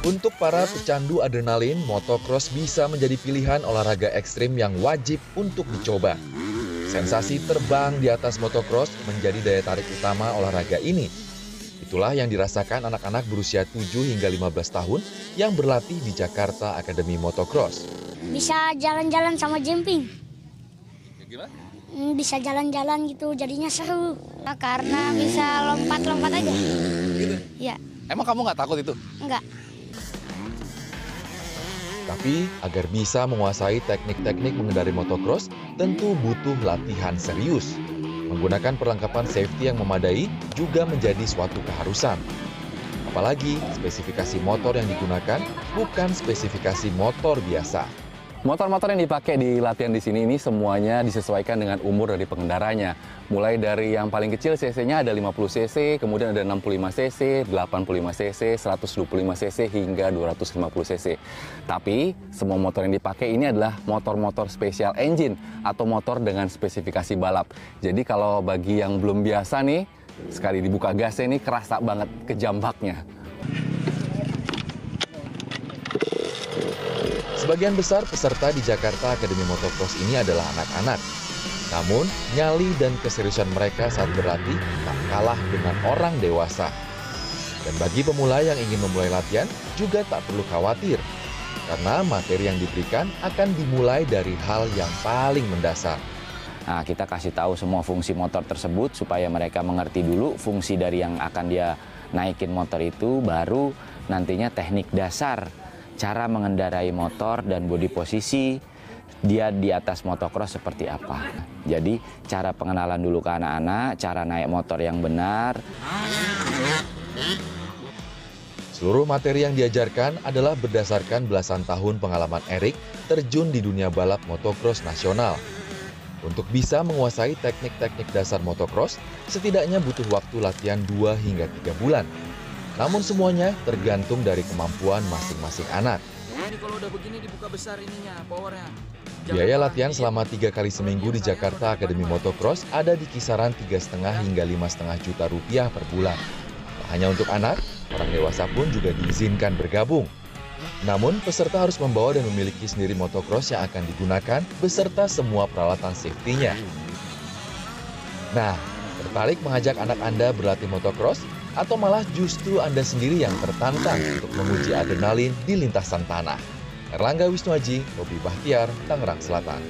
Untuk para pecandu adrenalin, motocross bisa menjadi pilihan olahraga ekstrim yang wajib untuk dicoba. Sensasi terbang di atas motocross menjadi daya tarik utama olahraga ini. Itulah yang dirasakan anak-anak berusia 7 hingga 15 tahun yang berlatih di Jakarta Akademi Motocross. Bisa jalan-jalan sama jumping. Gimana? Hmm, Bisa jalan-jalan gitu, jadinya seru. Nah, Karena bisa lompat-lompat aja. Gitu. Ya, Emang kamu nggak takut itu? enggak. Tapi agar bisa menguasai teknik-teknik mengendari motocross, tentu butuh latihan serius. Menggunakan perlengkapan safety yang memadai juga menjadi suatu keharusan. Apalagi spesifikasi motor yang digunakan bukan spesifikasi motor biasa. Motor-motor yang dipakai di latihan di sini ini semuanya disesuaikan dengan umur dari pengendaranya. Mulai dari yang paling kecil cc-nya ada 50 cc, kemudian ada 65 cc, 85 cc, 125 cc hingga 250 cc. Tapi semua motor yang dipakai ini adalah motor-motor special engine atau motor dengan spesifikasi balap. Jadi kalau bagi yang belum biasa nih, sekali dibuka gasnya ini kerasa banget kejambaknya. Sebagian besar peserta di Jakarta Akademi Motocross ini adalah anak-anak. Namun, nyali dan keseriusan mereka saat berlatih tak kalah dengan orang dewasa. Dan bagi pemula yang ingin memulai latihan, juga tak perlu khawatir. Karena materi yang diberikan akan dimulai dari hal yang paling mendasar. Nah, kita kasih tahu semua fungsi motor tersebut supaya mereka mengerti dulu fungsi dari yang akan dia naikin motor itu, baru nantinya teknik dasar cara mengendarai motor dan bodi posisi dia di atas motocross seperti apa. Jadi cara pengenalan dulu ke anak-anak, cara naik motor yang benar, Seluruh materi yang diajarkan adalah berdasarkan belasan tahun pengalaman Erik terjun di dunia balap motocross nasional. Untuk bisa menguasai teknik-teknik dasar motocross, setidaknya butuh waktu latihan 2 hingga 3 bulan. Namun semuanya tergantung dari kemampuan masing-masing anak. Ini kalau udah begini dibuka besar ininya, powernya. Biaya latihan di- selama tiga kali seminggu di Jakarta Akademi Motocross ada di kisaran 3,5 hingga 5,5 juta rupiah per bulan. Tak hanya untuk anak, orang dewasa pun juga diizinkan bergabung. Namun, peserta harus membawa dan memiliki sendiri motocross yang akan digunakan beserta semua peralatan safety-nya. Nah, tertarik mengajak anak Anda berlatih motocross? Atau malah justru Anda sendiri yang tertantang untuk menguji adrenalin di lintasan tanah? Erlangga Wisnuaji, Robi Bahtiar, Tangerang Selatan.